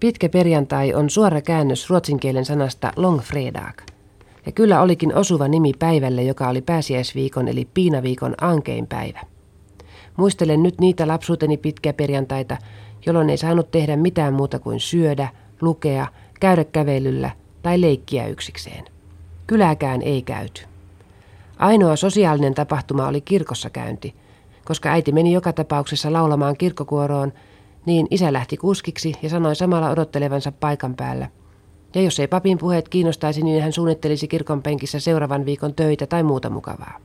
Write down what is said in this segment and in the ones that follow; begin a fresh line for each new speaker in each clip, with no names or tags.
Pitkä perjantai on suora käännös ruotsinkielen sanasta longfredag. Ja kyllä olikin osuva nimi päivälle, joka oli pääsiäisviikon eli piinaviikon ankein päivä. Muistelen nyt niitä lapsuuteni pitkä perjantaita, jolloin ei saanut tehdä mitään muuta kuin syödä, lukea, käydä kävelyllä tai leikkiä yksikseen. Kyläkään ei käyty. Ainoa sosiaalinen tapahtuma oli kirkossa käynti, koska äiti meni joka tapauksessa laulamaan kirkkokuoroon, niin isä lähti kuskiksi ja sanoi samalla odottelevansa paikan päällä. Ja jos ei papin puheet kiinnostaisi, niin hän suunnittelisi kirkon penkissä seuraavan viikon töitä tai muuta mukavaa.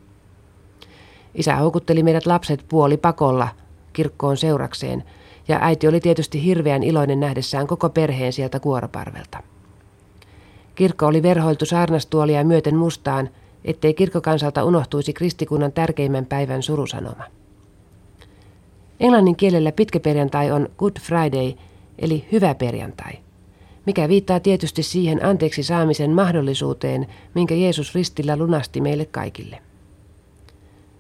Isä houkutteli meidät lapset puoli pakolla kirkkoon seurakseen, ja äiti oli tietysti hirveän iloinen nähdessään koko perheen sieltä kuoroparvelta. Kirkko oli verhoiltu saarnastuolia myöten mustaan, ettei kirkkokansalta unohtuisi kristikunnan tärkeimmän päivän surusanoma. Englannin kielellä pitkä perjantai on Good Friday, eli hyvä perjantai, mikä viittaa tietysti siihen anteeksi saamisen mahdollisuuteen, minkä Jeesus ristillä lunasti meille kaikille.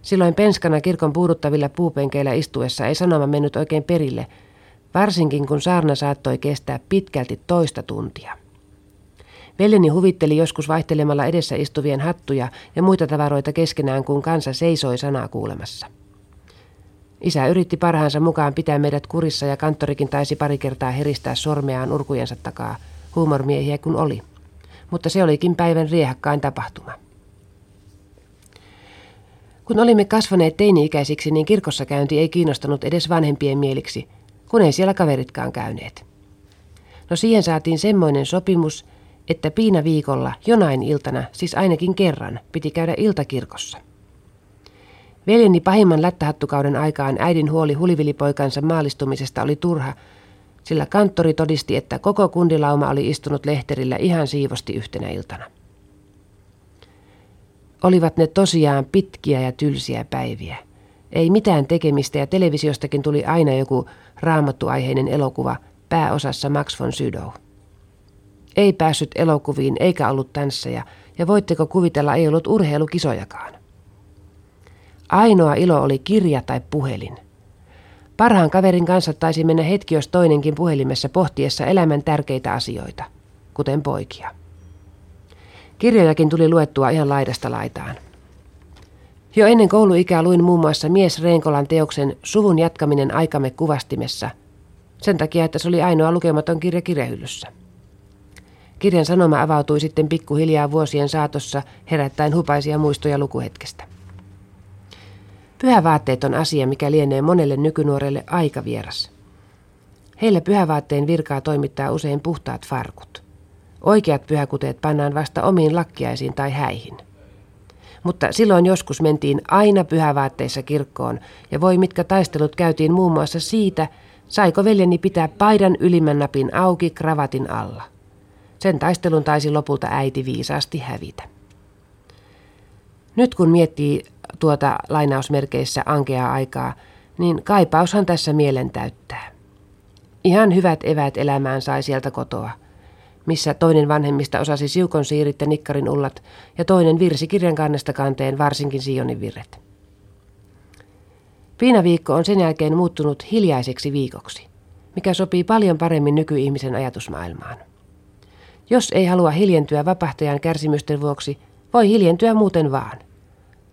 Silloin penskana kirkon puuduttavilla puupenkeillä istuessa ei sanoma mennyt oikein perille, varsinkin kun saarna saattoi kestää pitkälti toista tuntia. Veljeni huvitteli joskus vaihtelemalla edessä istuvien hattuja ja muita tavaroita keskenään, kun kansa seisoi sanaa kuulemassa. Isä yritti parhaansa mukaan pitää meidät kurissa ja kanttorikin taisi pari kertaa heristää sormeaan urkujensa takaa, huumormiehiä kun oli. Mutta se olikin päivän riehakkain tapahtuma. Kun olimme kasvaneet teini-ikäisiksi, niin kirkossa käynti ei kiinnostanut edes vanhempien mieliksi, kun ei siellä kaveritkaan käyneet. No siihen saatiin semmoinen sopimus, että piina viikolla jonain iltana, siis ainakin kerran, piti käydä iltakirkossa. Veljeni pahimman lättähattukauden aikaan äidin huoli hulivilipoikansa maalistumisesta oli turha, sillä kanttori todisti, että koko kundilauma oli istunut lehterillä ihan siivosti yhtenä iltana. Olivat ne tosiaan pitkiä ja tylsiä päiviä. Ei mitään tekemistä ja televisiostakin tuli aina joku raamattuaiheinen elokuva, pääosassa Max von Sydow. Ei päässyt elokuviin eikä ollut tansseja, ja voitteko kuvitella, ei ollut urheilukisojakaan. Ainoa ilo oli kirja tai puhelin. Parhaan kaverin kanssa taisi mennä hetki jos toinenkin puhelimessa pohtiessa elämän tärkeitä asioita, kuten poikia. Kirjojakin tuli luettua ihan laidasta laitaan. Jo ennen kouluikää luin muun muassa mies Reenkolan teoksen Suvun jatkaminen aikamme kuvastimessa, sen takia, että se oli ainoa lukematon kirja kirjahyllyssä. Kirjan sanoma avautui sitten pikkuhiljaa vuosien saatossa herättäen hupaisia muistoja lukuhetkestä. Pyhävaatteet on asia, mikä lienee monelle nykynuorelle aika vieras. Heillä pyhävaatteen virkaa toimittaa usein puhtaat farkut. Oikeat pyhäkuteet pannaan vasta omiin lakkiaisiin tai häihin. Mutta silloin joskus mentiin aina pyhävaatteissa kirkkoon, ja voi mitkä taistelut käytiin muun muassa siitä, saiko veljeni pitää paidan ylimmän napin auki kravatin alla. Sen taistelun taisi lopulta äiti viisaasti hävitä. Nyt kun miettii tuota lainausmerkeissä ankeaa aikaa, niin kaipaushan tässä mielen täyttää. Ihan hyvät evät elämään sai sieltä kotoa, missä toinen vanhemmista osasi siukon siirit ja nikkarin ullat ja toinen virsi kirjan kannesta kanteen varsinkin Sionin virret. Piinaviikko on sen jälkeen muuttunut hiljaiseksi viikoksi, mikä sopii paljon paremmin nykyihmisen ajatusmaailmaan. Jos ei halua hiljentyä vapahtajan kärsimysten vuoksi, voi hiljentyä muuten vaan –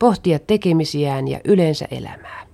pohtia tekemisiään ja yleensä elämää.